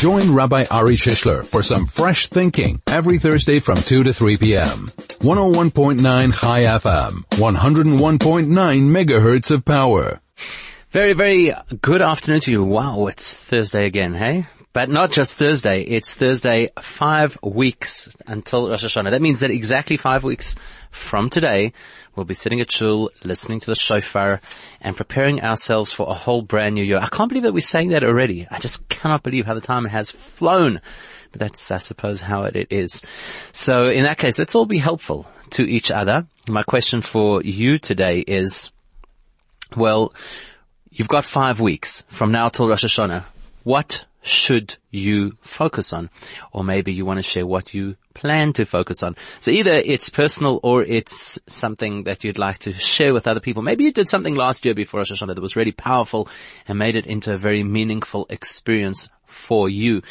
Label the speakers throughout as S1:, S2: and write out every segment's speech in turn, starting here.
S1: Join Rabbi Ari Shishler for some fresh thinking every Thursday from 2 to 3 p.m. 101.9 Chai FM, 101.9 megahertz of power.
S2: Very, very good afternoon to you. Wow, it's Thursday again, hey? But not just Thursday, it's Thursday five weeks until Rosh Hashanah. That means that exactly five weeks from today, we'll be sitting at shul, listening to the shofar, and preparing ourselves for a whole brand new year. I can't believe that we're saying that already. I just cannot believe how the time has flown. But that's, I suppose, how it is. So in that case, let's all be helpful to each other. My question for you today is, well, you've got five weeks from now till Rosh Hashanah. What should you focus on? Or maybe you want to share what you plan to focus on. So either it's personal or it's something that you'd like to share with other people. Maybe you did something last year before Rosh Hashanah that was really powerful and made it into a very meaningful experience for you.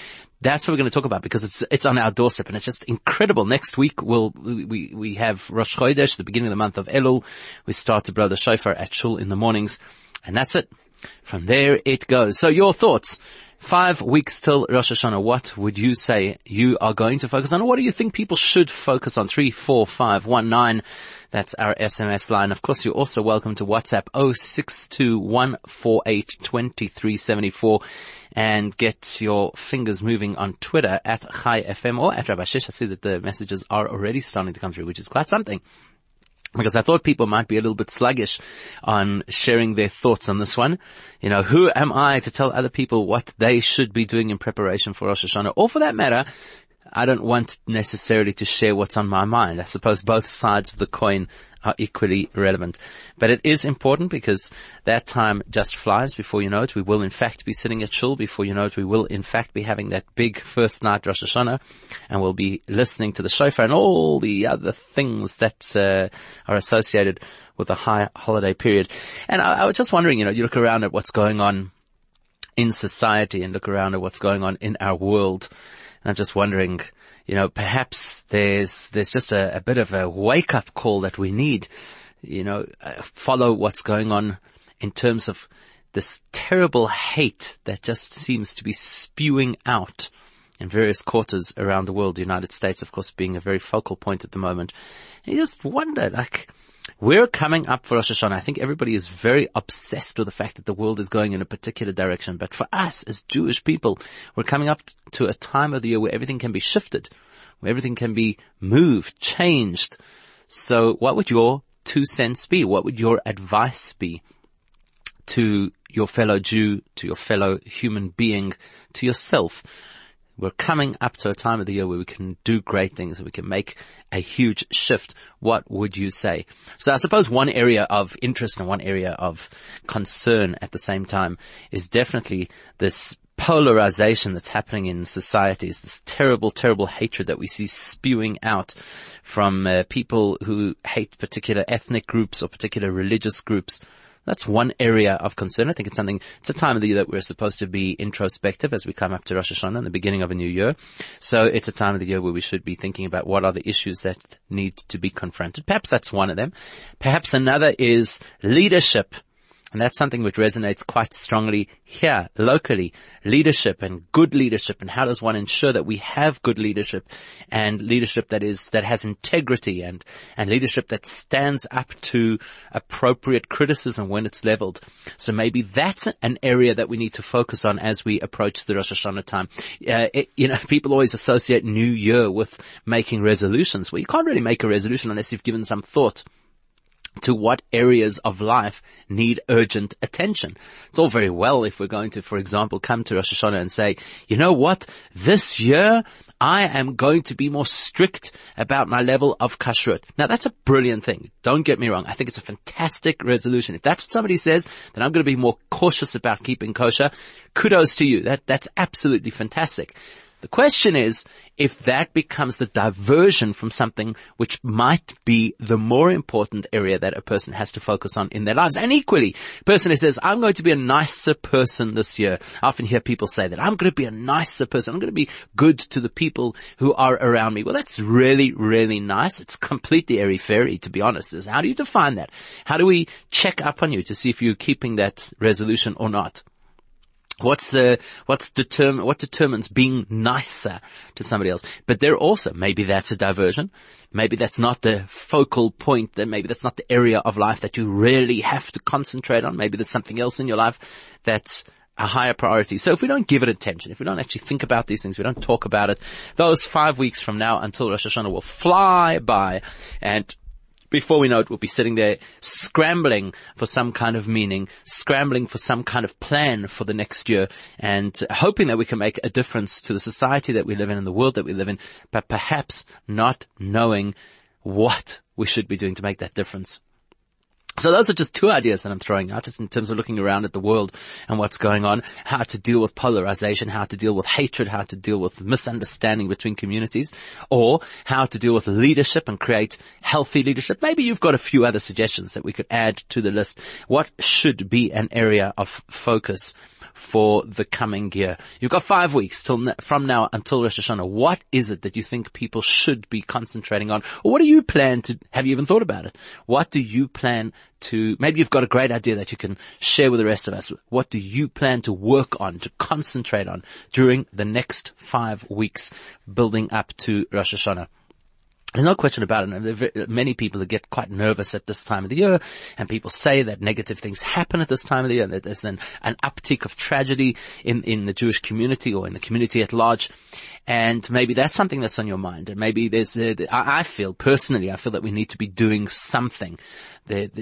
S2: That's what we're going to talk about because it's it's on our doorstep and it's just incredible. Next week we'll we we have Rosh Chodesh, the beginning of the month of Elul. We start to blow the shofar at shul in the mornings, and that's it. From there it goes. So your thoughts. Five weeks till Rosh Hashanah. What would you say you are going to focus on? What do you think people should focus on? Three, four, five, one, nine. That's our SMS line. Of course, you're also welcome to WhatsApp 0621482374 and get your fingers moving on Twitter at Chai FM or at Rabbi. I see that the messages are already starting to come through, which is quite something because I thought people might be a little bit sluggish on sharing their thoughts on this one. You know, who am I to tell other people what they should be doing in preparation for Rosh Hashanah? Or for that matter, I don't want necessarily to share what's on my mind. I suppose both sides of the coin are equally relevant. But it is important because that time just flies before you know it. We will in fact be sitting at shul before you know it. We will in fact be having that big first night Rosh Hashanah and we'll be listening to the shofar and all the other things that uh, are associated with a high holiday period. And I, I was just wondering, you know, you look around at what's going on in society and look around at what's going on in our world. And I'm just wondering, you know, perhaps there's, there's just a, a bit of a wake up call that we need, you know, uh, follow what's going on in terms of this terrible hate that just seems to be spewing out in various quarters around the world, the United States, of course, being a very focal point at the moment. And you just wonder, like, we're coming up for Rosh Hashanah. I think everybody is very obsessed with the fact that the world is going in a particular direction. But for us as Jewish people, we're coming up to a time of the year where everything can be shifted, where everything can be moved, changed. So what would your two cents be? What would your advice be to your fellow Jew, to your fellow human being, to yourself? We're coming up to a time of the year where we can do great things, we can make a huge shift. What would you say? So I suppose one area of interest and one area of concern at the same time is definitely this polarization that's happening in societies, this terrible, terrible hatred that we see spewing out from uh, people who hate particular ethnic groups or particular religious groups. That's one area of concern. I think it's something, it's a time of the year that we're supposed to be introspective as we come up to Rosh Hashanah the beginning of a new year. So it's a time of the year where we should be thinking about what are the issues that need to be confronted. Perhaps that's one of them. Perhaps another is leadership and that's something which resonates quite strongly here, locally. Leadership and good leadership and how does one ensure that we have good leadership and leadership that is, that has integrity and, and leadership that stands up to appropriate criticism when it's leveled. So maybe that's an area that we need to focus on as we approach the Rosh Hashanah time. Uh, it, you know, people always associate New Year with making resolutions. Well, you can't really make a resolution unless you've given some thought to what areas of life need urgent attention. It's all very well if we're going to, for example, come to Rosh Hashanah and say, you know what, this year I am going to be more strict about my level of kashrut. Now that's a brilliant thing. Don't get me wrong. I think it's a fantastic resolution. If that's what somebody says, then I'm going to be more cautious about keeping kosher. Kudos to you. That, that's absolutely fantastic. The question is if that becomes the diversion from something which might be the more important area that a person has to focus on in their lives. And equally, a person who says, I'm going to be a nicer person this year. I often hear people say that I'm going to be a nicer person. I'm going to be good to the people who are around me. Well, that's really, really nice. It's completely airy fairy, to be honest. How do you define that? How do we check up on you to see if you're keeping that resolution or not? What's uh, what's determine what determines being nicer to somebody else? But there also maybe that's a diversion. Maybe that's not the focal point. That maybe that's not the area of life that you really have to concentrate on. Maybe there's something else in your life that's a higher priority. So if we don't give it attention, if we don't actually think about these things, we don't talk about it, those five weeks from now until Rosh Hashanah will fly by and before we know it, we'll be sitting there scrambling for some kind of meaning, scrambling for some kind of plan for the next year and hoping that we can make a difference to the society that we live in and the world that we live in, but perhaps not knowing what we should be doing to make that difference. So those are just two ideas that I'm throwing out, just in terms of looking around at the world and what's going on, how to deal with polarization, how to deal with hatred, how to deal with misunderstanding between communities, or how to deal with leadership and create healthy leadership. Maybe you've got a few other suggestions that we could add to the list. What should be an area of focus for the coming year. You've got five weeks till from now until Rosh Hashanah. What is it that you think people should be concentrating on? Or what do you plan to, have you even thought about it? What do you plan to, maybe you've got a great idea that you can share with the rest of us. What do you plan to work on, to concentrate on during the next five weeks building up to Rosh Hashanah? There's no question about it. Many people get quite nervous at this time of the year, and people say that negative things happen at this time of the year, and that there's an, an uptick of tragedy in, in the Jewish community or in the community at large. And maybe that's something that's on your mind. And maybe there's, a, I feel personally, I feel that we need to be doing something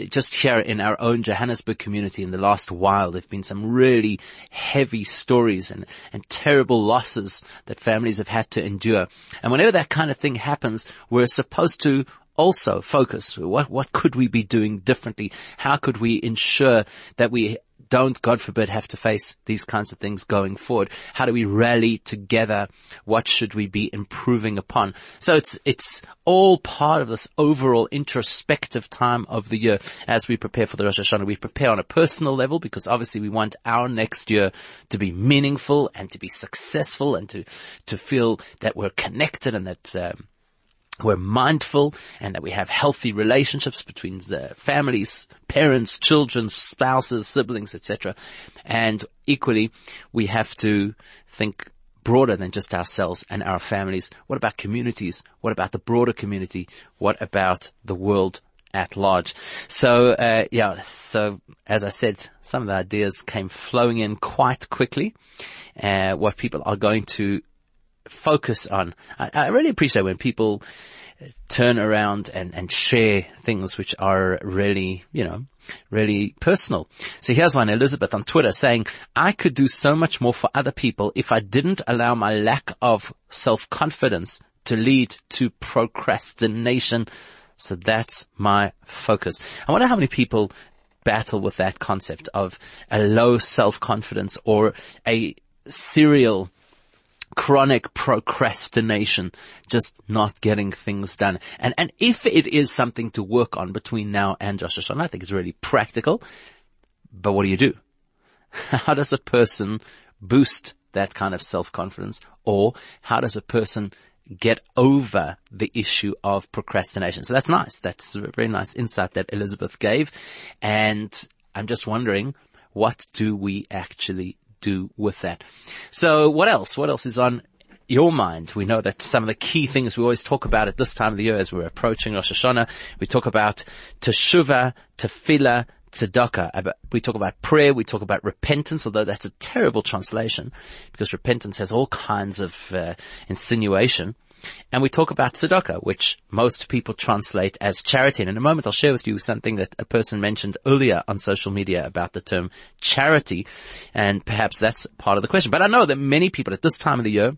S2: just here in our own Johannesburg community in the last while, there have been some really heavy stories and, and terrible losses that families have had to endure. And whenever that kind of thing happens, we're supposed to also focus. What, what could we be doing differently? How could we ensure that we don't, God forbid, have to face these kinds of things going forward? How do we rally together? What should we be improving upon? So it's, it's all part of this overall introspective time of the year as we prepare for the Rosh Hashanah. We prepare on a personal level because obviously we want our next year to be meaningful and to be successful and to, to feel that we're connected and that, um, we're mindful and that we have healthy relationships between the families, parents, children, spouses, siblings, etc. And equally, we have to think broader than just ourselves and our families. What about communities? What about the broader community? What about the world at large? So, uh, yeah, so as I said, some of the ideas came flowing in quite quickly. Uh, what people are going to focus on. I, I really appreciate when people turn around and, and share things which are really, you know, really personal. So here's one, Elizabeth on Twitter saying, I could do so much more for other people if I didn't allow my lack of self-confidence to lead to procrastination. So that's my focus. I wonder how many people battle with that concept of a low self-confidence or a serial chronic procrastination, just not getting things done. And, and if it is something to work on between now and Rosh Hashanah, I think it's really practical. But what do you do? How does a person boost that kind of self-confidence? Or how does a person get over the issue of procrastination? So that's nice. That's a very nice insight that Elizabeth gave. And I'm just wondering, what do we actually do with that. So what else? What else is on your mind. We know that some of the key things we always talk about at this time of the year as we're approaching Rosh Hashanah, we talk about teshuvah, tefillah, tzedakah. We talk about prayer, we talk about repentance, although that's a terrible translation because repentance has all kinds of uh, insinuation. And we talk about tzedakah, which most people translate as charity. And in a moment I'll share with you something that a person mentioned earlier on social media about the term charity. And perhaps that's part of the question. But I know that many people at this time of the year,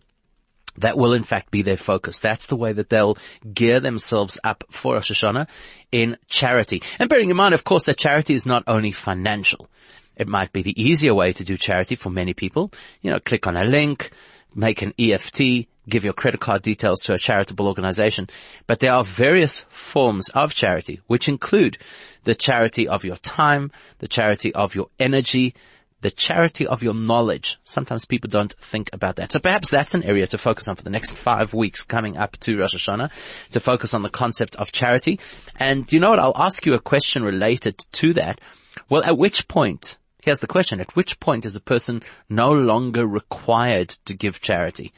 S2: that will in fact be their focus. That's the way that they'll gear themselves up for Rosh Hashanah in charity. And bearing in mind, of course, that charity is not only financial. It might be the easier way to do charity for many people. You know, click on a link, make an EFT, give your credit card details to a charitable organization. But there are various forms of charity, which include the charity of your time, the charity of your energy, the charity of your knowledge. Sometimes people don't think about that. So perhaps that's an area to focus on for the next five weeks coming up to Rosh Hashanah, to focus on the concept of charity. And you know what? I'll ask you a question related to that. Well, at which point Here's the question. At which point is a person no longer required to give charity?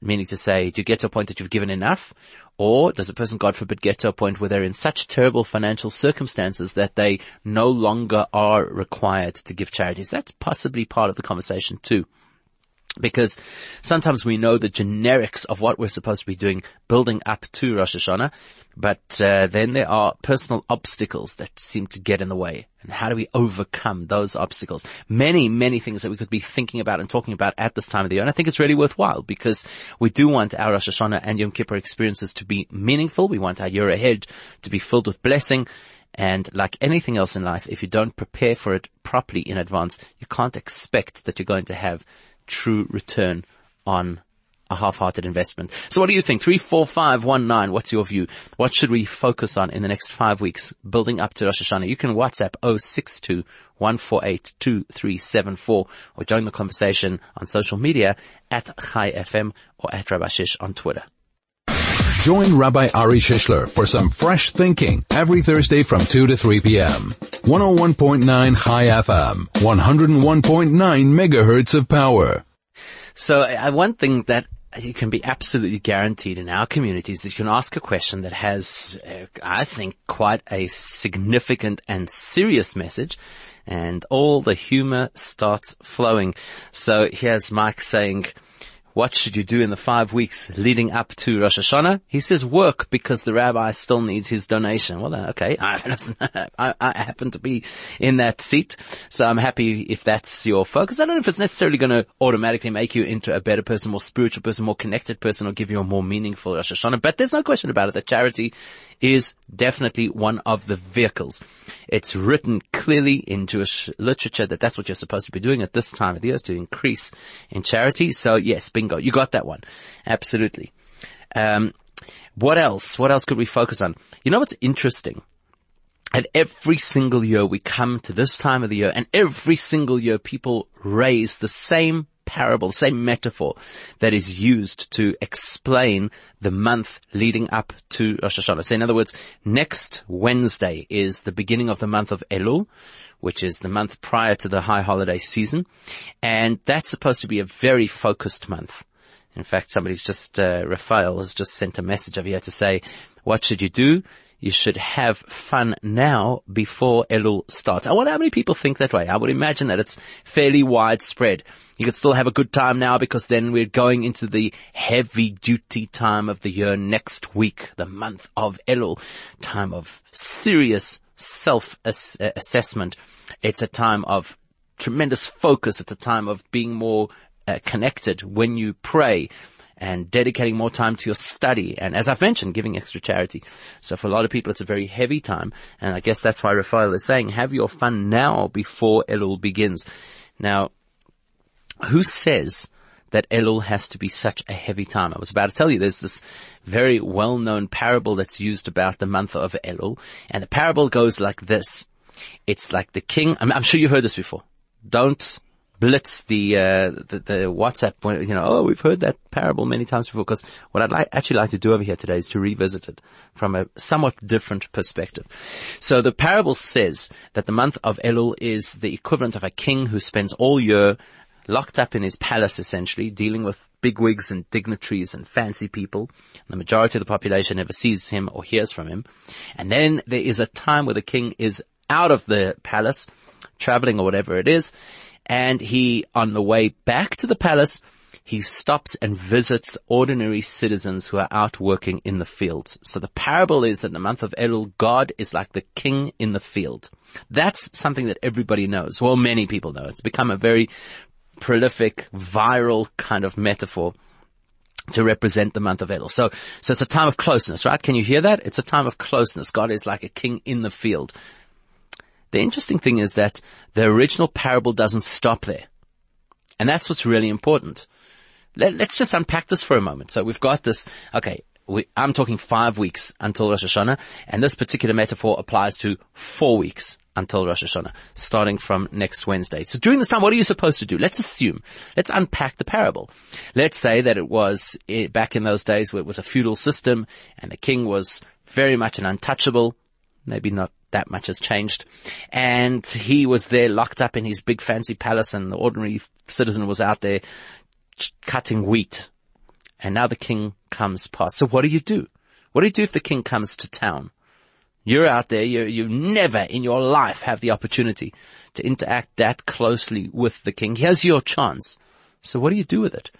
S2: Meaning to say, do you get to a point that you've given enough? Or does a person, God forbid, get to a point where they're in such terrible financial circumstances that they no longer are required to give charities? That's possibly part of the conversation too. Because sometimes we know the generics of what we're supposed to be doing building up to Rosh Hashanah, but uh, then there are personal obstacles that seem to get in the way. And how do we overcome those obstacles? Many, many things that we could be thinking about and talking about at this time of the year. And I think it's really worthwhile because we do want our Rosh Hashanah and Yom Kippur experiences to be meaningful. We want our year ahead to be filled with blessing. And like anything else in life, if you don't prepare for it properly in advance, you can't expect that you're going to have true return on a half-hearted investment. So what do you think? 34519, what's your view? What should we focus on in the next five weeks building up to Rosh Hashanah? You can WhatsApp 062 148 2374 or join the conversation on social media at Chai FM or at Rabbi Shish on Twitter.
S1: Join Rabbi Ari Shishler for some fresh thinking every Thursday from 2 to 3 p.m. 101.9 Chai FM, 101.9 megahertz of power.
S2: So uh, one thing that you can be absolutely guaranteed in our communities that you can ask a question that has, uh, I think, quite a significant and serious message and all the humor starts flowing. So here's Mike saying, what should you do in the five weeks leading up to Rosh Hashanah? He says work because the rabbi still needs his donation. Well, okay, I, I, I, happen to be in that seat, so I'm happy if that's your focus. I don't know if it's necessarily going to automatically make you into a better person, more spiritual person, more connected person, or give you a more meaningful Rosh Hashanah. But there's no question about it that charity is definitely one of the vehicles. It's written clearly in Jewish literature that that's what you're supposed to be doing at this time of the year is to increase in charity. So yes, bingo, you got that one. Absolutely. Um, what else? What else could we focus on? You know what's interesting? And every single year we come to this time of the year and every single year people raise the same parable, same metaphor that is used to explain the month leading up to Rosh Hashanah. So in other words, next Wednesday is the beginning of the month of Elul, which is the month prior to the high holiday season. And that's supposed to be a very focused month. In fact, somebody's just, uh, Raphael has just sent a message over here to say, what should you do? you should have fun now before Elul starts. I wonder how many people think that way. I would imagine that it's fairly widespread. You could still have a good time now because then we're going into the heavy duty time of the year next week, the month of Elul, time of serious self-assessment. It's a time of tremendous focus. It's a time of being more uh, connected when you pray and dedicating more time to your study. And as I've mentioned, giving extra charity. So for a lot of people, it's a very heavy time. And I guess that's why Raphael is saying, have your fun now before it all begins. Now, who says that Elul has to be such a heavy time? I was about to tell you there's this very well-known parable that's used about the month of Elul. And the parable goes like this. It's like the king, I'm, I'm sure you heard this before. Don't blitz the, uh, the, the WhatsApp, you know, oh, we've heard that parable many times before. Because what I'd like, actually like to do over here today is to revisit it from a somewhat different perspective. So the parable says that the month of Elul is the equivalent of a king who spends all year locked up in his palace essentially, dealing with bigwigs and dignitaries and fancy people. The majority of the population never sees him or hears from him. And then there is a time where the king is out of the palace, traveling or whatever it is, and he, on the way back to the palace, he stops and visits ordinary citizens who are out working in the fields. So the parable is that in the month of Elul, God is like the king in the field. That's something that everybody knows. Well, many people know. It's become a very prolific, viral kind of metaphor to represent the month of Elul. So, so it's a time of closeness, right? Can you hear that? It's a time of closeness. God is like a king in the field. The interesting thing is that the original parable doesn't stop there. And that's what's really important. Let, us just unpack this for a moment. So we've got this, okay, we, I'm talking five weeks until Rosh Hashanah, and this particular metaphor applies to four weeks until Rosh Hashanah, starting from next Wednesday. So during this time, what are you supposed to do? Let's assume, let's unpack the parable. Let's say that it was eh, back in those days where it was a feudal system and the king was very much an untouchable, maybe not that much has changed. And he was there locked up in his big fancy palace and the ordinary citizen was out there cutting wheat. And now the king comes past. So what do you do? What do you do if the king comes to town? You're out there, you, you never in your life have the opportunity to interact that closely with the king. Here's your chance. So what do you do with it?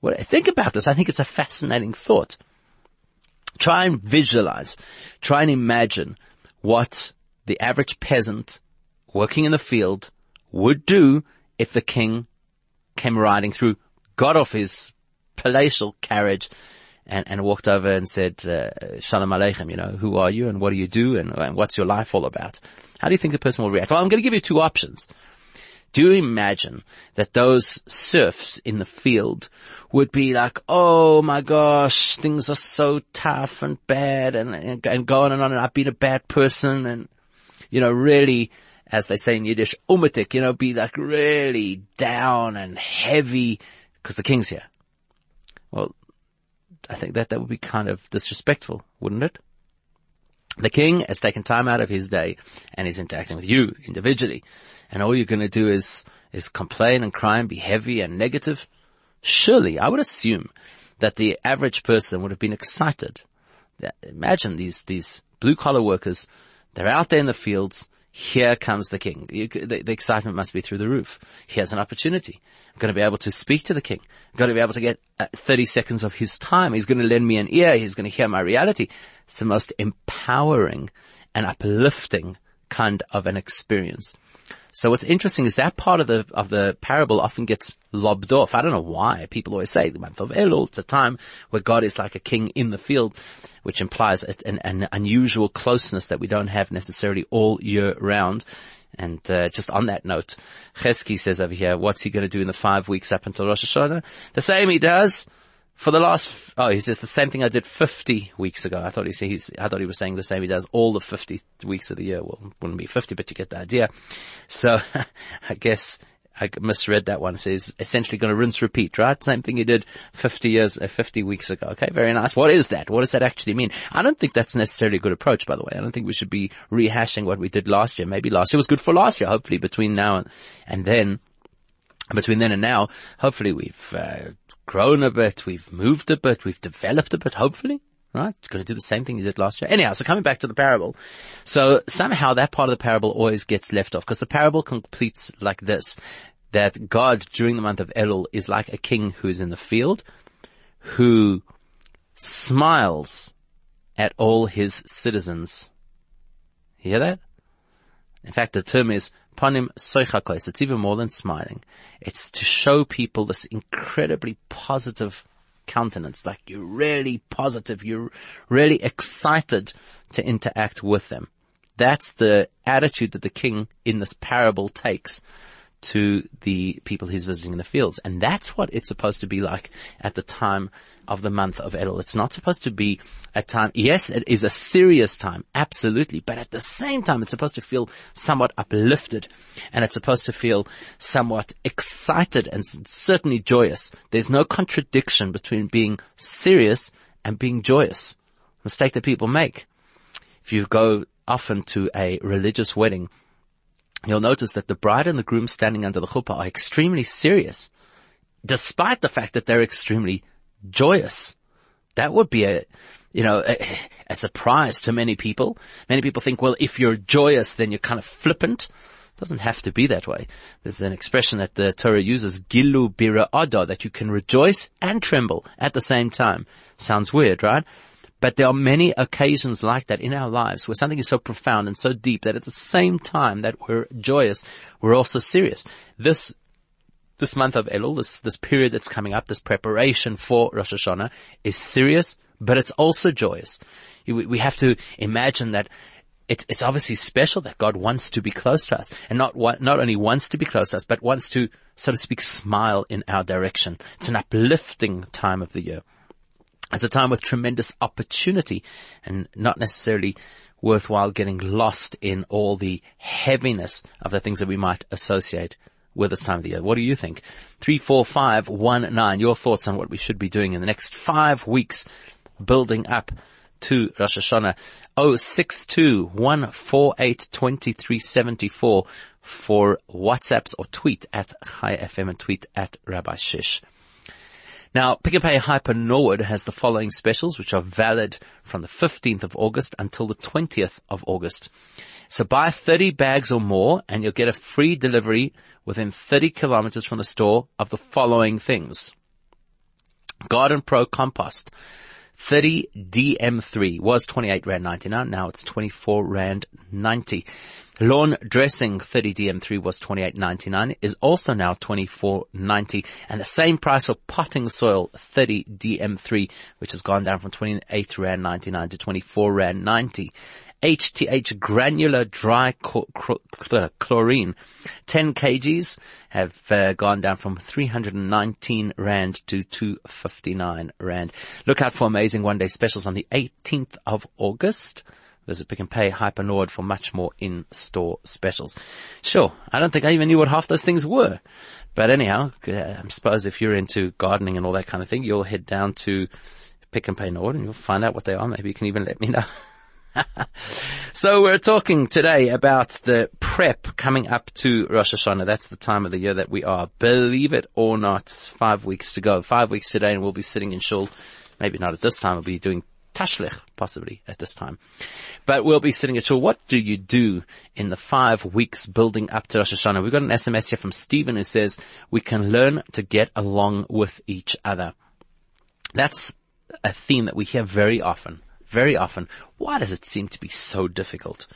S2: What, think about this. I think it's a fascinating thought. Try and visualize, try and imagine what the average peasant working in the field would do if the king came riding through, got off his palatial carriage and, and walked over and said, uh, Shalom Aleichem, you know, who are you and what do you do and, and what's your life all about? How do you think the person will react? Well, I'm going to give you two options. Do you imagine that those serfs in the field would be like, oh my gosh, things are so tough and bad and, and, and go on and on and I've been a bad person and, you know, really, as they say in Yiddish, umatik, you know, be like really down and heavy because the king's here. I think that that would be kind of disrespectful, wouldn't it? The king has taken time out of his day and is interacting with you individually. And all you're going to do is, is complain and cry and be heavy and negative. Surely I would assume that the average person would have been excited. Imagine these, these blue collar workers. They're out there in the fields here comes the king. The, the, excitement must be through the roof. Here's an opportunity. I'm going to be able to speak to the king. I'm going to be able to get uh, 30 seconds of his time. He's going to lend me an ear. He's going to hear my reality. It's the most empowering and uplifting kind of an experience. So what's interesting is that part of the, of the parable often gets lobbed off. I don't know why. People always say the month of Elul, it's a time where God is like a king in the field, which implies an, an unusual closeness that we don't have necessarily all year round. And uh, just on that note, Chesky says over here, what's he going to do in the five weeks up until Rosh Hashanah? The same he does for the last, oh, he says the same thing I did 50 weeks ago. I thought he said he's, I thought he was saying the same he does all the 50 weeks of the year. Well, wouldn't be 50, but you get the idea. So I guess I misread that one. So he's essentially going to rinse repeat, right? Same thing he did 50 years, uh, 50 weeks ago. Okay, very nice. What is that? What does that actually mean? I don't think that's necessarily a good approach, by the way. I don't think we should be rehashing what we did last year. Maybe last year was good for last year. Hopefully between now and, and then, between then and now, hopefully we've, uh, grown a bit, we've moved a bit, we've developed a bit, hopefully. Right? Going to do the same thing you did last year. Anyhow, so coming back to the parable. So somehow that part of the parable always gets left off because the parable completes like this. That God during the month of Elul is like a king who is in the field, who smiles at all his citizens. You hear that? In fact, the term is panim soichakos. It's even more than smiling. It's to show people this incredibly positive countenance, like you're really positive, you're really excited to interact with them. That's the attitude that the king in this parable takes to the people he's visiting in the fields. And that's what it's supposed to be like at the time of the month of Elul. It's not supposed to be a time, yes, it is a serious time, absolutely, but at the same time, it's supposed to feel somewhat uplifted and it's supposed to feel somewhat excited and certainly joyous. There's no contradiction between being serious and being joyous. Mistake that people make. If you go often to a religious wedding, you'll notice that the bride and the groom standing under the chuppah are extremely serious, despite the fact that they're extremely joyous. That would be a, you know, a, a, surprise to many people. Many people think, well, if you're joyous, then you're kind of flippant. It doesn't have to be that way. There's an expression that the Torah uses, gilu bira ado, that you can rejoice and tremble at the same time. Sounds weird, right? But there are many occasions like that in our lives where something is so profound and so deep that at the same time that we're joyous, we're also serious. This this month of Elul, this, this period that's coming up, this preparation for Rosh Hashanah is serious, but it's also joyous. We have to imagine that it's, it's obviously special that God wants to be close to us and not, not only wants to be close to us, but wants to, so to speak, smile in our direction. It's an uplifting time of the year. It's a time with tremendous opportunity and not necessarily worthwhile getting lost in all the heaviness of the things that we might associate with this time of the year. What do you think? Three, four, five, one, nine. Your thoughts on what we should be doing in the next five weeks, building up to Rosh Hashanah. 062 148 2374 for WhatsApps or tweet at Chai FM and tweet at Rabbi Shish. Now, Pick n Pay Hyper Norwood has the following specials, which are valid from the 15th of August until the 20th of August. So buy 30 bags or more and you'll get a free delivery within 30 kilometers from the store of the following things. Garden Pro Compost. 30 DM3 was 28 Rand 99. Now it's 24 Rand 90. Lawn dressing 30 DM3 was 28.99 is also now 24.90 and the same price for potting soil 30 DM3 which has gone down from 28 rand 99 to 24 rand 90. HTH granular dry chlorine 10 kgs have uh, gone down from 319 rand to 259 rand. Look out for amazing one day specials on the 18th of August. Visit Pick n Pay Hyper Norwood for much more in-store specials. Sure, I don't think I even knew what half those things were. But anyhow, uh, I suppose if you're into gardening and all that kind of thing, you'll head down to Pick n Pay Norwood and you'll find out what they are. Maybe you can even let me know. so we're talking today about the prep coming up to Rosh Hashanah. That's the time of the year that we are. Believe it or not, five weeks to go. Five weeks today and we'll be sitting in shul. Maybe not at this time. We'll be doing Tashlich, possibly at this time. But we'll be sitting at shul. What do you do in the five weeks building up to Rosh Hashanah? We've got an SMS here from Stephen who says we can learn to get along with each other. That's a theme that we hear very often, very often. Why does it seem to be so difficult?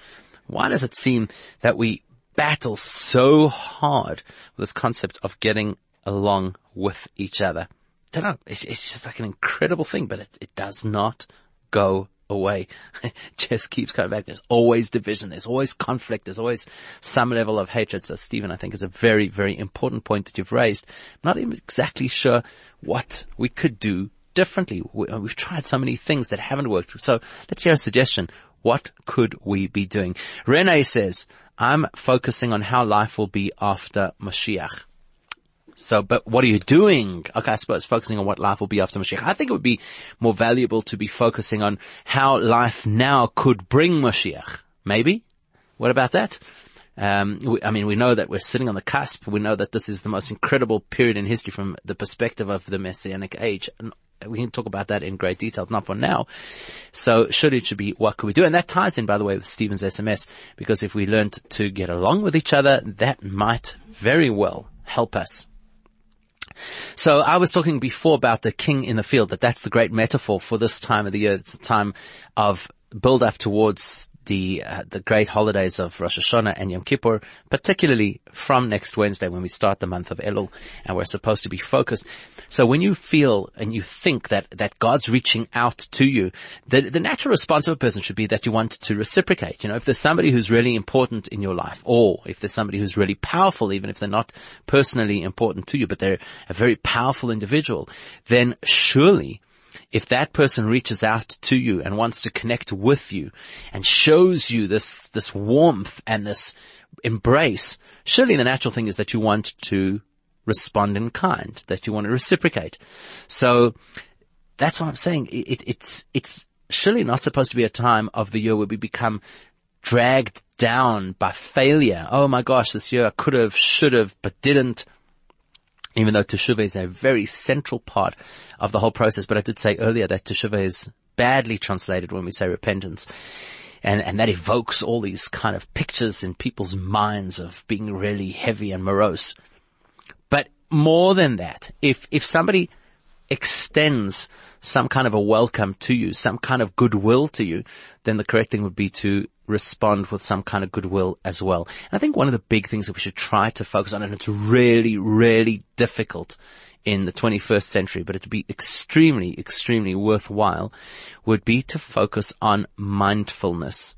S2: Why does it seem that we battle so hard with this concept of getting along with each other? I don't know. It's, it's just like an incredible thing, but it, it does not go away. It just keeps coming back. There's always division. There's always conflict. There's always some level of hatred. So Stephen, I think is a very, very important point that you've raised. I'm not even exactly sure what we could do differently. Uh, we've tried so many things that haven't worked. So let's hear a suggestion. What could we be doing? Renee says, I'm focusing on how life will be after Mashiach. So, but what are you doing? Okay, I suppose focusing on what life will be after Mashiach. I think it would be more valuable to be focusing on how life now could bring Mashiach. Maybe? What about that? Um, we, I mean, we know that we're sitting on the cusp. We know that this is the most incredible period in history from the perspective of the Messianic age. And we can talk about that in great detail, not for now. So should it should be, what could we do? And that ties in, by the way, with Stephen's SMS, because if we learned to get along with each other, that might very well help us so I was talking before about the king in the field, that that's the great metaphor for this time of the year. It's a time of build up towards the uh, the great holidays of Rosh Hashanah and Yom Kippur, particularly from next Wednesday when we start the month of Elul, and we're supposed to be focused. So when you feel and you think that that God's reaching out to you, the the natural response of a person should be that you want to reciprocate. You know, if there's somebody who's really important in your life, or if there's somebody who's really powerful, even if they're not personally important to you, but they're a very powerful individual, then surely if that person reaches out to you and wants to connect with you and shows you this, this warmth and this embrace, surely the natural thing is that you want to respond in kind, that you want to reciprocate. So that's what I'm saying. It, it's, it's surely not supposed to be a time of the year where we become dragged down by failure. Oh my gosh, this year I could have, should have, but didn't even though teshuvah is a very central part of the whole process. But I did say earlier that teshuvah is badly translated when we say repentance. And, and that evokes all these kind of pictures in people's minds of being really heavy and morose. But more than that, if, if somebody extends some kind of a welcome to you, some kind of goodwill to you, then the correct thing would be to respond with some kind of goodwill as well. And I think one of the big things that we should try to focus on, and it's really, really difficult in the 21st century, but it'd be extremely, extremely worthwhile, would be to focus on mindfulness.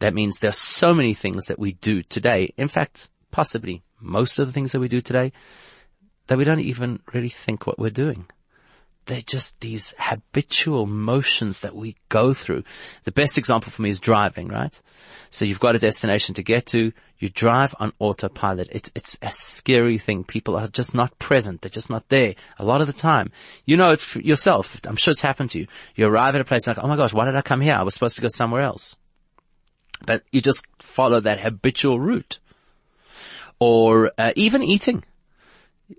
S2: That means there are so many things that we do today. In fact, possibly most of the things that we do today that we don't even really think what we're doing. They're just these habitual motions that we go through. The best example for me is driving, right? So you've got a destination to get to, you drive on autopilot. It's, it's a scary thing. People are just not present. They're just not there. A lot of the time, you know it yourself. I'm sure it's happened to you. You arrive at a place like, oh my gosh, why did I come here? I was supposed to go somewhere else. But you just follow that habitual route. Or uh, even eating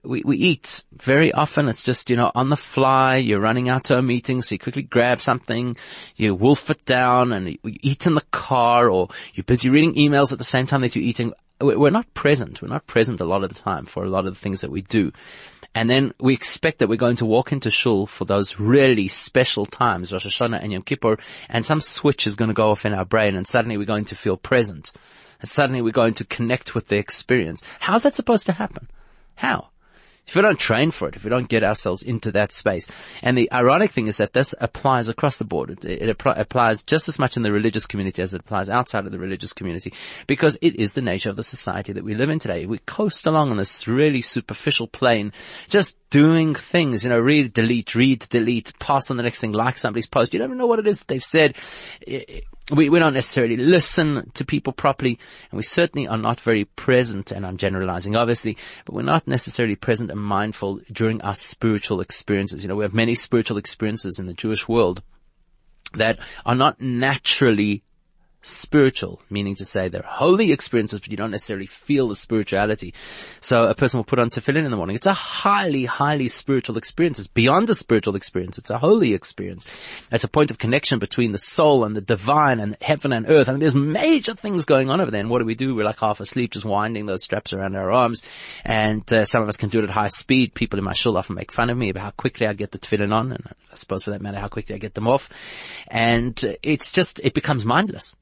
S2: we, we eat very often. It's just, you know, on the fly. You're running out to a meeting, so you quickly grab something, you wolf it down and you eat in the car or you're busy reading emails at the same time that you're eating. We're not present. We're not present a lot of the time for a lot of the things that we do. And then we expect that we're going to walk into shul for those really special times, Rosh Hashanah and Yom Kippur, and some switch is going to go off in our brain and suddenly we're going to feel present. And suddenly we're going to connect with the experience. How's that supposed to happen? How? If we don't train for it, if we don't get ourselves into that space. And the ironic thing is that this applies across the board. It, it applies just as much in the religious community as it applies outside of the religious community because it is the nature of the society that we live in today. We coast along on this really superficial plane, just doing things, you know, read, delete, read, delete, pass on the next thing, like somebody's post. You don't even know what it is that they've said we, we don't necessarily listen to people properly, and we certainly are not very present, and I'm generalizing obviously, but we're not necessarily present and mindful during our spiritual experiences. You know, we have many spiritual experiences in the Jewish world that are not naturally spiritual, meaning to say they're holy experiences, but you don't necessarily feel the spirituality. So a person will put on tefillin in the morning. It's a highly, highly spiritual experience. It's beyond a spiritual experience. It's a holy experience. It's a point of connection between the soul and the divine and heaven and earth. I mean, there's major things going on over there. And what do we do? We're like half asleep, just winding those straps around our arms. And uh, some of us can do it at high speed. People in my shul often make fun of me about how quickly I get the tefillin on. And I suppose for that matter, how quickly I get them off. And uh, it's just, it becomes mindless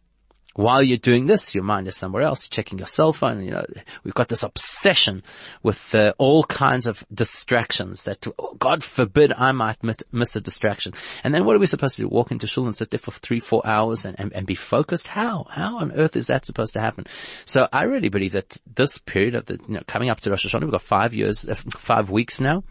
S2: while you're doing this, your mind is somewhere else, checking your cell phone. You know, we've got this obsession with uh, all kinds of distractions that, oh, God forbid, I might miss a distraction. And then what are we supposed to do? Walk into shul and sit there for three, four hours and, and, and be focused? How? How on earth is that supposed to happen? So I really believe that this period of the, you know, coming up to Rosh Hashanah, we've got five years, uh, five weeks now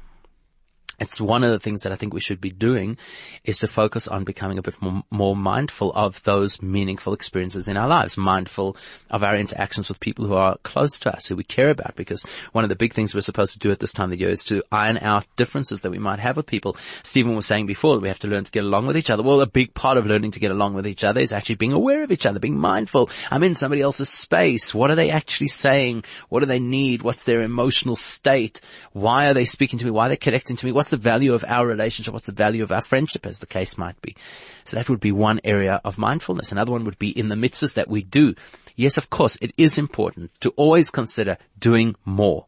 S2: it's one of the things that I think we should be doing is to focus on becoming a bit more, more, mindful of those meaningful experiences in our lives, mindful of our interactions with people who are close to us, who we care about, because one of the big things we're supposed to do at this time of the year is to iron out differences that we might have with people. Stephen was saying before that we have to learn to get along with each other. Well, a big part of learning to get along with each other is actually being aware of each other, being mindful. I'm in somebody else's space. What are they actually saying? What do they need? What's their emotional state? Why are they speaking to me? Why are they connecting to me? What's the value of our relationship? What's the value of our friendship as the case might be? So that would be one area of mindfulness. Another one would be in the mitzvahs that we do. Yes, of course, it is important to always consider doing more.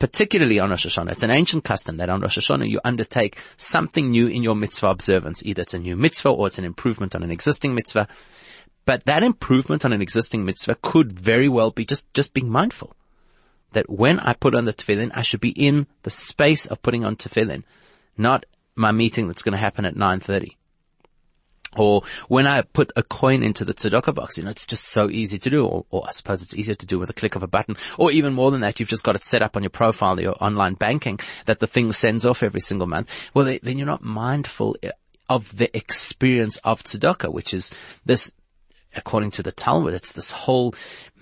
S2: Particularly on Rosh Hashanah. It's an ancient custom that on Rosh Hashanah you undertake something new in your mitzvah observance. Either it's a new mitzvah or it's an improvement on an existing mitzvah. But that improvement on an existing mitzvah could very well be just, just being mindful that when I put on the tefillin, I should be in the space of putting on tefillin not my meeting that's going to happen at 9.30. Or when I put a coin into the tzedakah box, you know, it's just so easy to do. Or, or, I suppose it's easier to do with a click of a button. Or even more than that, you've just got it set up on your profile, your online banking, that the thing sends off every single month. Well, then you're not mindful eh, of the experience of tzedakah, which is this, according to the Talmud, it's this whole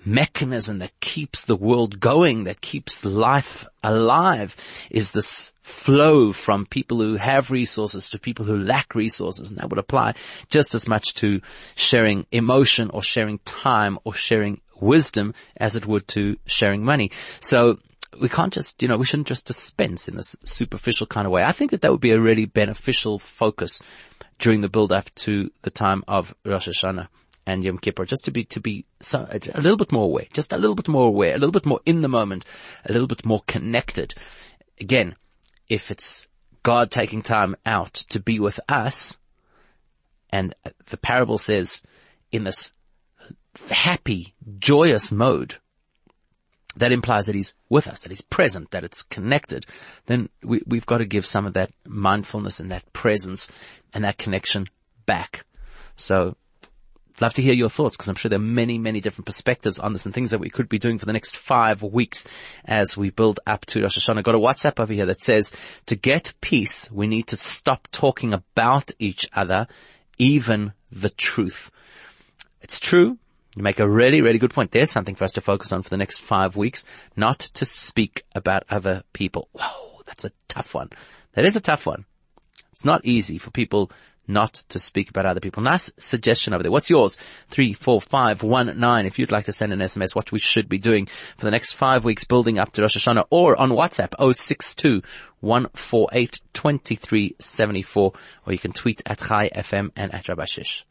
S2: mechanism that keeps the world going, that keeps life alive, is this flow from people who have resources to people who lack resources. And that would apply just as much to sharing emotion or sharing time or sharing wisdom as it would to sharing money. So we can't just, you know, we shouldn't just dispense in this superficial kind of way. I think that that would be a really beneficial focus during the build up to the time of Rosh Hashanah and Yom Kippur, just to be, to be so, a little bit more aware, just a little bit more aware, a little bit more in the moment, a little bit more connected. Again, if it's God taking time out to be with us, and the parable says in this happy, joyous mode, that implies that he's with us, that he's present, that it's connected, then we, we've got to give some of that mindfulness and that presence and that connection back. So love to hear your thoughts because I'm sure there are many, many different perspectives on this and things that we could be doing for the next five weeks as we build up to Rosh Hashanah. Got a WhatsApp over here that says to get peace, we need to stop talking about each other, even the truth. It's true. You make a really, really good point. There's something for us to focus on for the next five weeks, not to speak about other people. Whoa, that's a tough one. That is a tough one. It's not easy for people not to speak about other people. Nice suggestion over there. What's yours? Three, four, five, one, nine. If you'd like to send an SMS, what we should be doing for the next five weeks building up to Rosh Hashanah or on WhatsApp 062 148 2374 or you can tweet at Chai FM and at Rabbi Shish.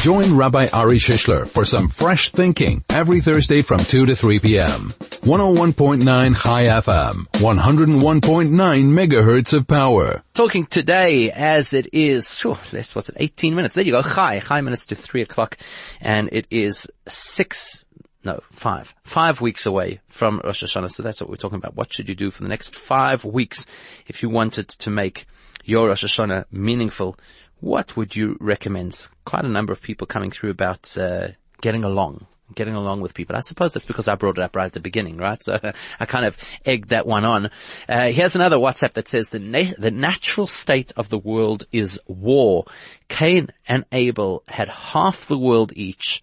S1: Join Rabbi Ari Shishler for some fresh thinking every Thursday from 2 to 3 p.m. 101.9 Chai FM, 101.9 megahertz of power.
S2: Talking today as it is, sure, less, what's it, 18 minutes. There you go, Chai, Chai minutes to 3 o'clock and it is 6 no, five. Five weeks away from Rosh Hashanah. So that's what we're talking about. What should you do for the next five weeks if you wanted to make your Rosh Hashanah meaningful? What would you recommend? Quite a number of people coming through about uh, getting along, getting along with people. I suppose that's because I brought it up right at the beginning, right? So I kind of egged that one on. Uh, here's another WhatsApp that says the na- the natural state of the world is war. Cain and Abel had half the world each,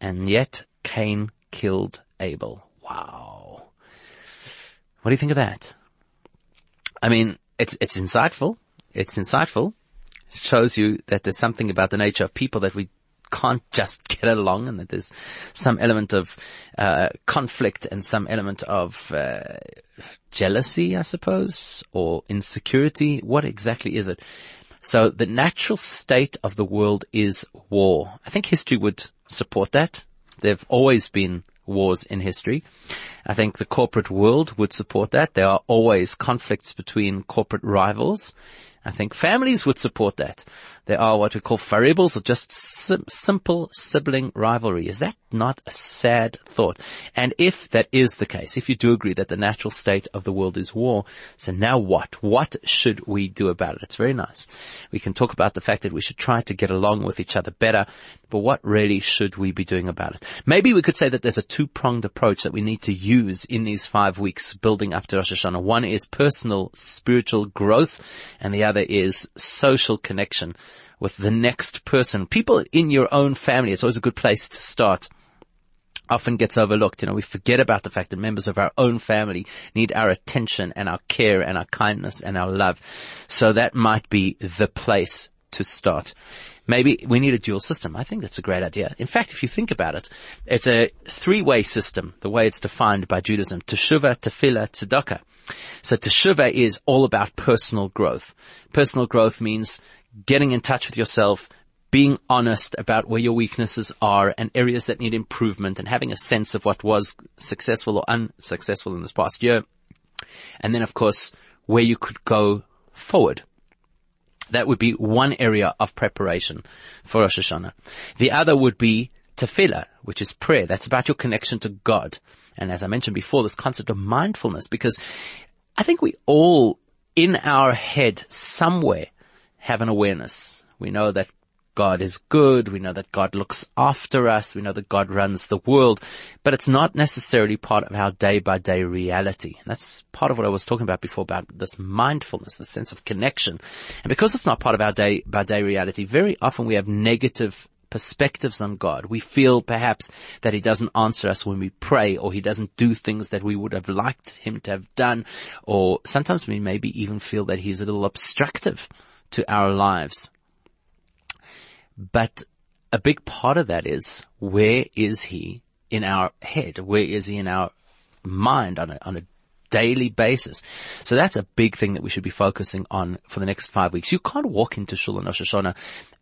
S2: and yet Cain killed Abel. Wow. What do you think of that? I mean, it's it's insightful. It's insightful shows you that there's something about the nature of people that we can't just get along and that there's some element of uh, conflict and some element of uh, jealousy, I suppose, or insecurity. What exactly is it? So the natural state of the world is war. I think history would support that. There've always been wars in history. I think the corporate world would support that. There are always conflicts between corporate rivals. I think families would support that. There are what we call variables or just sim- simple sibling rivalry. Is that not a sad thought? And if that is the case, if you do agree that the natural state of the world is war, so now what? What should we do about it? It's very nice. We can talk about the fact that we should try to get along with each other better, but what really should we be doing about it? Maybe we could say that there's a two-pronged approach that we need to use in these five weeks building up to Rosh Hashanah. One is personal spiritual growth and the other is social connection with the next person. People in your own family, it's always a good place to start often gets overlooked. You know, we forget about the fact that members of our own family need our attention and our care and our kindness and our love. So that might be the place to start. Maybe we need a dual system. I think that's a great idea. In fact, if you think about it, it's a three-way system, the way it's defined by Judaism. Teshuvah, tefillah, tzedakah. So teshuvah is all about personal growth. Personal growth means getting in touch with yourself, being honest about where your weaknesses are and areas that need improvement and having a sense of what was successful or unsuccessful in this past year. And then of course, where you could go forward. That would be one area of preparation for Rosh Hashanah. The other would be tefillah, which is prayer. That's about your connection to God. And as I mentioned before, this concept of mindfulness, because I think we all in our head somewhere have an awareness. We know that God is good. We know that God looks after us. We know that God runs the world, but it's not necessarily part of our day by day reality. And that's part of what I was talking about before about this mindfulness, the sense of connection. And because it's not part of our day by day reality, very often we have negative perspectives on God. We feel perhaps that He doesn't answer us when we pray or He doesn't do things that we would have liked Him to have done. Or sometimes we maybe even feel that He's a little obstructive to our lives. But a big part of that is where is he in our head? Where is he in our mind on a, on a daily basis. So that's a big thing that we should be focusing on for the next five weeks. You can't walk into Shul and Rosh Hashanah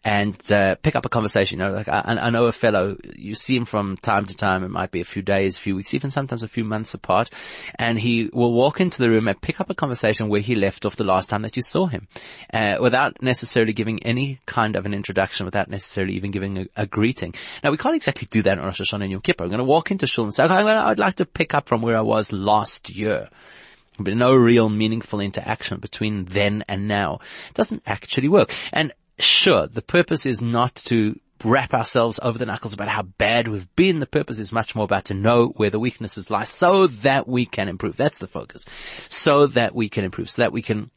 S2: and uh, pick up a conversation. You know, like I, I, know a fellow, you see him from time to time. It might be a few days, a few weeks, even sometimes a few months apart, and he will walk into the room and pick up a conversation where he left off the last time that you saw him, uh, without necessarily giving any kind of an introduction, without necessarily even giving a, a greeting. Now we can't exactly do that on Rosh Hashanah and Yom Kippur. I'm going to walk into Shul and say, okay, I'd like to pick up from where I was last year but no real meaningful interaction between then and now. It doesn't actually work. And sure, the purpose is not to wrap ourselves over the knuckles about how bad we've been. The purpose is much more about to know where the weaknesses lie so that we can improve. That's the focus. So that we can improve, so that we can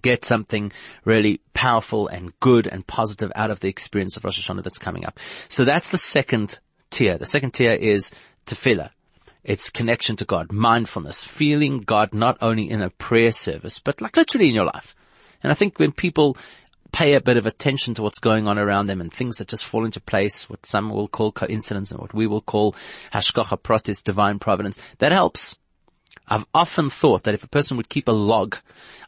S2: get something really powerful and good and positive out of the experience of Rosh Hashanah that's coming up. So that's the second tier. The second tier is tefillah. It's connection to God, mindfulness, feeling God not only in a prayer service, but like literally in your life. And I think when people pay a bit of attention to what's going on around them and things that just fall into place, what some will call coincidence and what we will call hashgacha pratis, divine providence, that helps. I've often thought that if a person would keep a log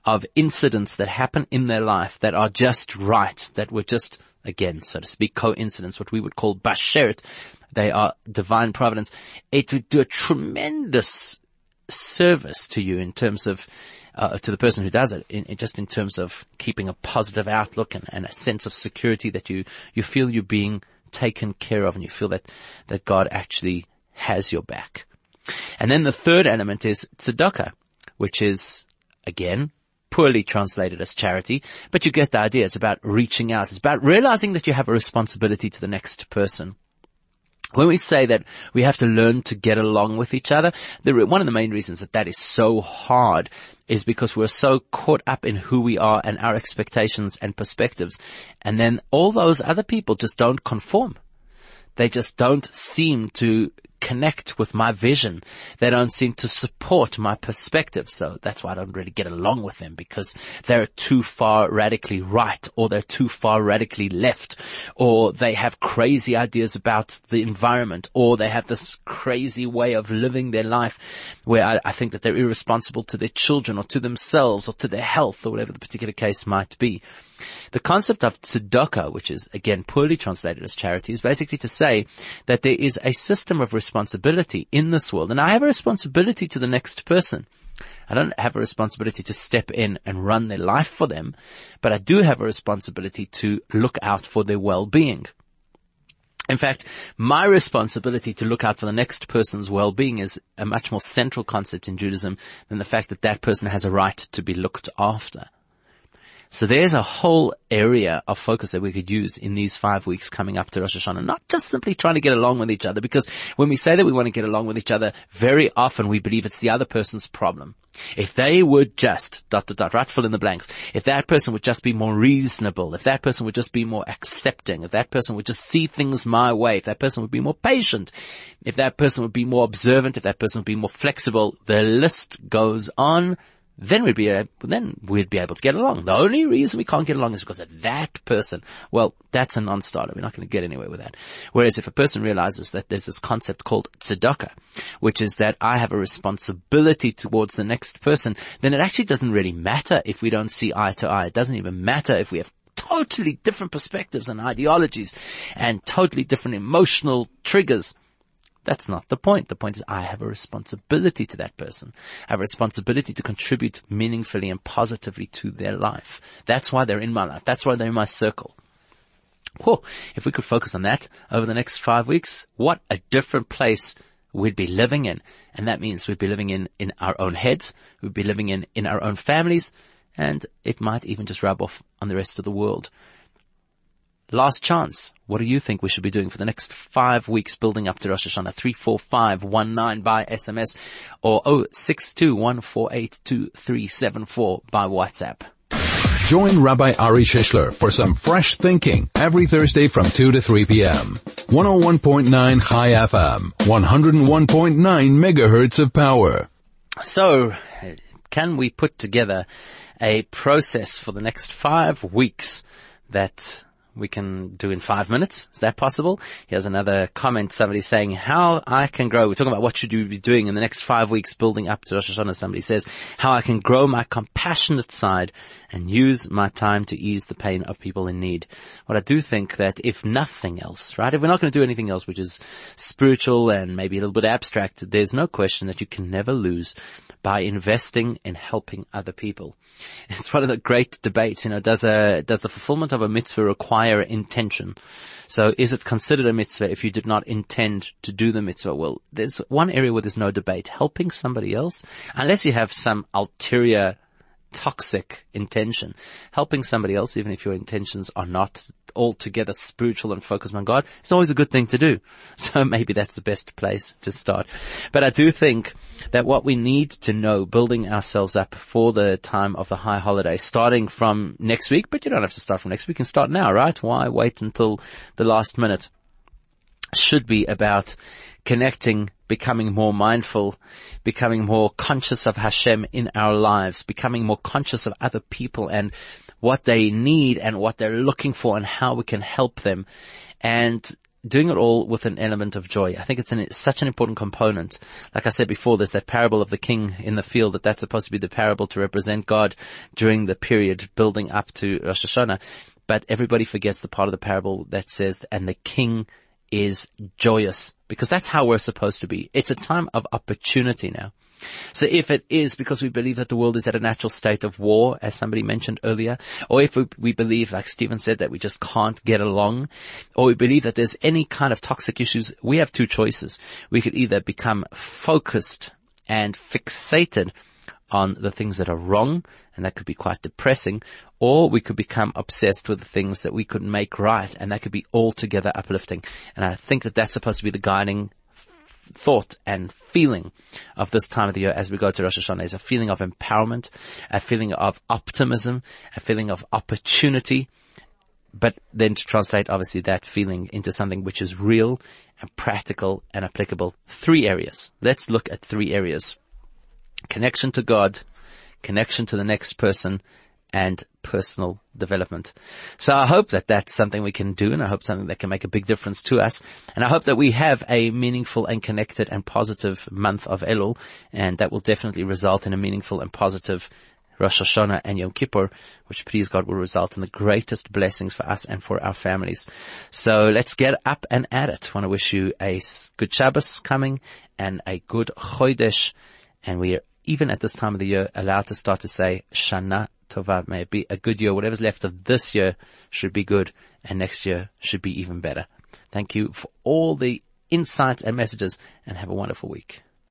S2: of incidents that happen in their life that are just right, that were just, again, so to speak, coincidence, what we would call bashert, they are divine providence, it would do a tremendous service to you in terms of uh, to the person who does it, in, in, just in terms of keeping a positive outlook and, and, a sense of security that you you feel you're being taken care of, and you feel that that God actually has your back. And then the third element is tzedakah, which is again poorly translated as charity, but you get the idea. It's about reaching out. It's about realizing that you have a responsibility to the next person. When we say that we have to learn to get along with each other, the, one of the main reasons that that is so hard is because we're so caught up in who we are and our expectations and perspectives. And then all those other people just don't conform. They just don't seem to connect with my vision. They don't seem to support my perspective. So that's why I don't really get along with them because they're too far radically right or they're too far radically left or they have crazy ideas about the environment or they have this crazy way of living their life where I, I think that they're irresponsible to their children or to themselves or to their health or whatever the particular case might be. The concept of tzedakah, which is again poorly translated as charity, is basically to say that there is a system of responsibility in this world, and I have a responsibility to the next person. I don't have a responsibility to step in and run their life for them, but I do have a responsibility to look out for their well-being. In fact, my responsibility to look out for the next person's well-being is a much more central concept in Judaism than the fact that that person has a right to be looked after. So there's a whole area of focus that we could use in these five weeks coming up to Rosh Hashanah, not just simply trying to get along with each other, because when we say that we want to get along with each other, very often we believe it's the other person's problem. If they would just, dot, dot, dot, right, fill in the blanks. If that person would just be more reasonable, if that person would just be more accepting, if that person would just see things my way, if that person would be more patient, if that person would be more observant, if that person would be more flexible, the list goes on then we'd be uh, able, then we'd be able to get along. The only reason we can't get along is because of that person. Well, that's a non-starter. We're not going to get anywhere with that. Whereas if a person realizes that there's this concept called tzedakah, which is that I have a responsibility towards the next person, then it actually doesn't really matter if we don't see eye to eye. It doesn't even matter if we have totally different perspectives and ideologies and totally different emotional triggers. That's not the point. The point is I have a responsibility to that person. I have a responsibility to contribute meaningfully and positively to their life. That's why they're in my life. That's why they're in my circle. If we could focus on that over the next five weeks, what a different place we'd be living in. And that means we'd be living in, in our own heads. We'd be living in, in our own families. And it might even just rub off on the rest of the world. Last chance. What do you think we should be doing for the next five weeks building up to Rosh Hashanah? 34519 by SMS or 0621482374 by WhatsApp.
S1: Join Rabbi Ari Shishler for some fresh thinking every Thursday from 2 to 3 p.m. 101.9 Chai FM, 101.9 megahertz of power.
S2: So, can we put together a process for the next five weeks that we can do in five minutes. Is that possible? Here's another comment. Somebody saying how I can grow. We're talking about what should you be doing in the next five weeks building up to Rosh Hashanah. Somebody says how I can grow my compassionate side and use my time to ease the pain of people in need. What I do think that if nothing else, right, if we're not going to do anything else which is spiritual and maybe a little bit abstract, there's no question that you can never lose by investing in helping other people. It's one of the great debates, you know, does a, does the fulfillment of a mitzvah require intention? So is it considered a mitzvah if you did not intend to do the mitzvah? Well, there's one area where there's no debate. Helping somebody else, unless you have some ulterior toxic intention. Helping somebody else, even if your intentions are not altogether spiritual and focused on God, it's always a good thing to do. So maybe that's the best place to start. But I do think that what we need to know, building ourselves up for the time of the high holiday, starting from next week, but you don't have to start from next week, you can start now, right? Why wait until the last minute? Should be about connecting, becoming more mindful, becoming more conscious of Hashem in our lives, becoming more conscious of other people and what they need and what they're looking for and how we can help them. And doing it all with an element of joy. I think it's an, such an important component. Like I said before, there's that parable of the king in the field that that's supposed to be the parable to represent God during the period building up to Rosh Hashanah. But everybody forgets the part of the parable that says, and the king is joyous because that's how we're supposed to be. It's a time of opportunity now. So if it is because we believe that the world is at a natural state of war, as somebody mentioned earlier, or if we, we believe, like Stephen said, that we just can't get along, or we believe that there's any kind of toxic issues, we have two choices. We could either become focused and fixated on the things that are wrong, and that could be quite depressing, or we could become obsessed with the things that we could make right, and that could be altogether uplifting. And I think that that's supposed to be the guiding thought and feeling of this time of the year as we go to Rosh Hashanah is a feeling of empowerment, a feeling of optimism, a feeling of opportunity, but then to translate obviously that feeling into something which is real and practical and applicable. Three areas. Let's look at three areas connection to God, connection to the next person, and personal development. So I hope that that's something we can do and I hope something that can make a big difference to us. And I hope that we have a meaningful and connected and positive month of Elul and that will definitely result in a meaningful and positive Rosh Hashanah and Yom Kippur, which please God will result in the greatest blessings for us and for our families. So let's get up and at it. I want to wish you a good Shabbos coming and a good Chodesh and we are even at this time of the year, allowed to start to say, Shana Tova, may it be a good year. Whatever's left of this year should be good, and next year should be even better. Thank you for all the insights and messages, and have a wonderful week.